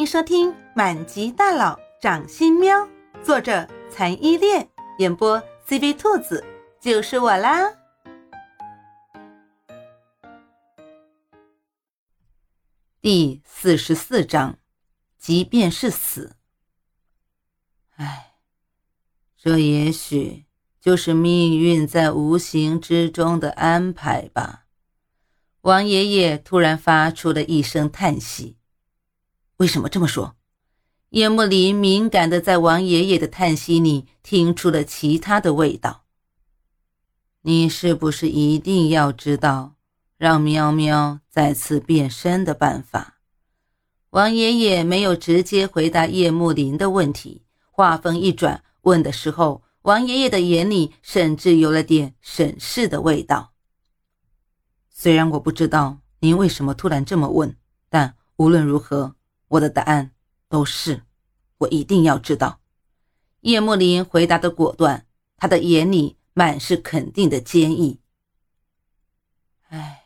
欢迎收听《满级大佬掌心喵》，作者残依恋，演播 CV 兔子，就是我啦。第四十四章，即便是死，唉，这也许就是命运在无形之中的安排吧。王爷爷突然发出了一声叹息。为什么这么说？叶幕林敏感的在王爷爷的叹息里听出了其他的味道。你是不是一定要知道？让喵喵再次变身的办法。王爷爷没有直接回答叶幕林的问题，话锋一转，问的时候，王爷爷的眼里甚至有了点审视的味道。虽然我不知道您为什么突然这么问，但无论如何，我的答案都是，我一定要知道。叶幕林回答的果断，他的眼里满是肯定的坚毅。唉。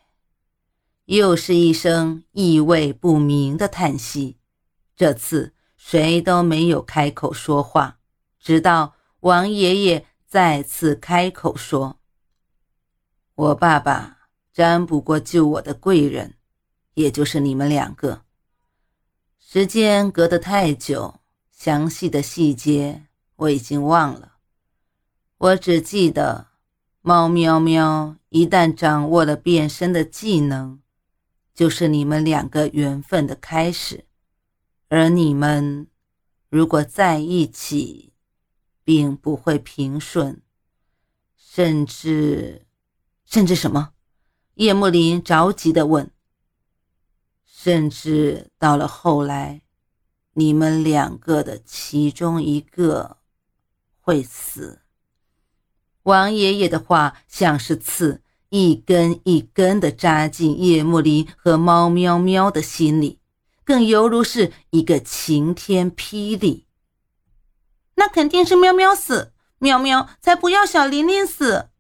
又是一声意味不明的叹息，这次谁都没有开口说话，直到王爷爷再次开口说：“我爸爸占卜过救我的贵人，也就是你们两个。时间隔得太久，详细的细节我已经忘了，我只记得猫喵喵一旦掌握了变身的技能。”就是你们两个缘分的开始，而你们如果在一起，并不会平顺，甚至，甚至什么？叶幕林着急的问。甚至到了后来，你们两个的其中一个会死。王爷爷的话像是刺。一根一根的扎进叶幕林和猫喵喵的心里，更犹如是一个晴天霹雳。那肯定是喵喵死，喵喵才不要小玲玲死！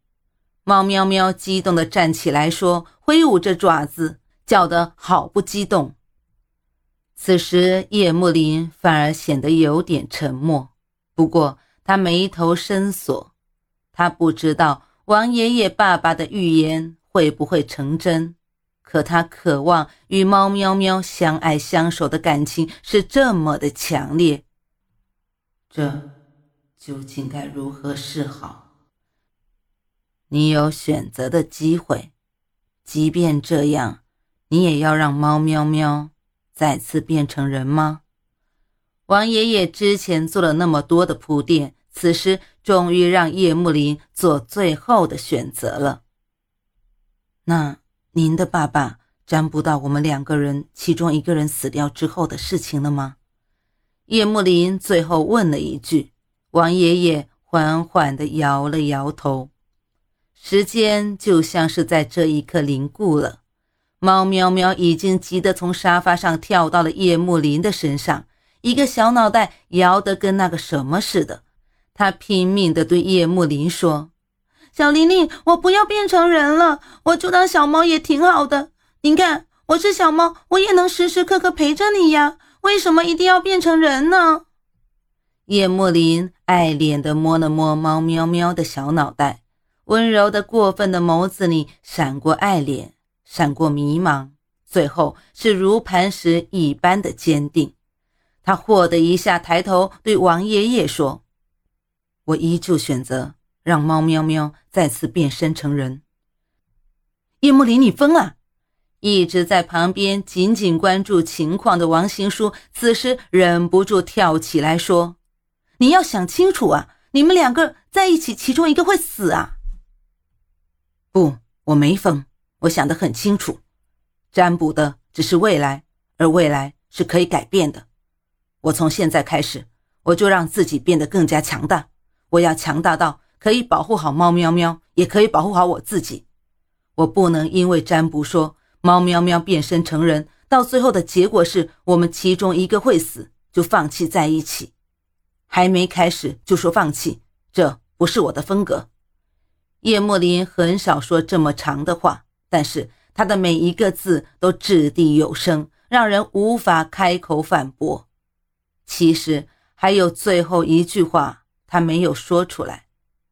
猫喵喵激动地站起来说，挥舞着爪子，叫得好不激动。此时叶幕林反而显得有点沉默，不过他眉头深锁，他不知道。王爷爷爸爸的预言会不会成真？可他渴望与猫喵喵相爱相守的感情是这么的强烈，这究竟该如何是好？你有选择的机会，即便这样，你也要让猫喵喵再次变成人吗？王爷爷之前做了那么多的铺垫。此时终于让叶幕林做最后的选择了。那您的爸爸占卜到我们两个人其中一个人死掉之后的事情了吗？叶幕林最后问了一句。王爷爷缓缓地摇了摇头。时间就像是在这一刻凝固了。猫喵喵已经急得从沙发上跳到了叶幕林的身上，一个小脑袋摇得跟那个什么似的。他拼命地对叶幕林说：“小玲玲，我不要变成人了，我就当小猫也挺好的。你看，我是小猫，我也能时时刻刻陪着你呀。为什么一定要变成人呢？”叶幕林爱怜地摸了摸猫喵喵的小脑袋，温柔的、过分的眸子里闪过爱怜，闪过迷茫，最后是如磐石一般的坚定。他霍的一下抬头对王爷爷说。我依旧选择让猫喵喵再次变身成人。叶幕林，你疯了！一直在旁边紧紧关注情况的王行书，此时忍不住跳起来说：“你要想清楚啊！你们两个在一起，其中一个会死啊！”不，我没疯，我想得很清楚，占卜的只是未来，而未来是可以改变的。我从现在开始，我就让自己变得更加强大。我要强大到可以保护好猫喵喵，也可以保护好我自己。我不能因为占卜说猫喵喵变身成人，到最后的结果是我们其中一个会死，就放弃在一起。还没开始就说放弃，这不是我的风格。叶莫林很少说这么长的话，但是他的每一个字都掷地有声，让人无法开口反驳。其实还有最后一句话，他没有说出来，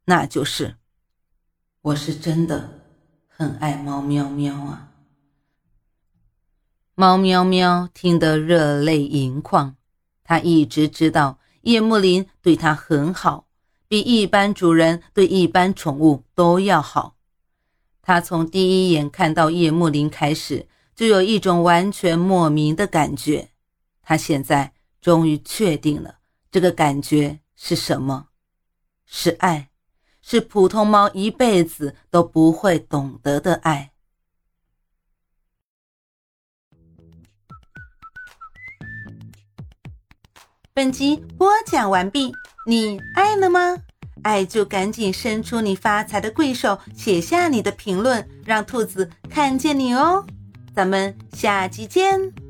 那就是：“我是真的很爱猫喵喵啊。”猫喵喵听得热泪盈眶，他一直知道叶幕林对他很好，比一般主人对一般宠物都要好。他从第一眼看到叶幕林开始，就有一种完全莫名的感觉。他现在。终于确定了，这个感觉是什么？是爱，是普通猫一辈子都不会懂得的爱。本集播讲完毕，你爱了吗？爱就赶紧伸出你发财的贵手，写下你的评论，让兔子看见你哦。咱们下期见。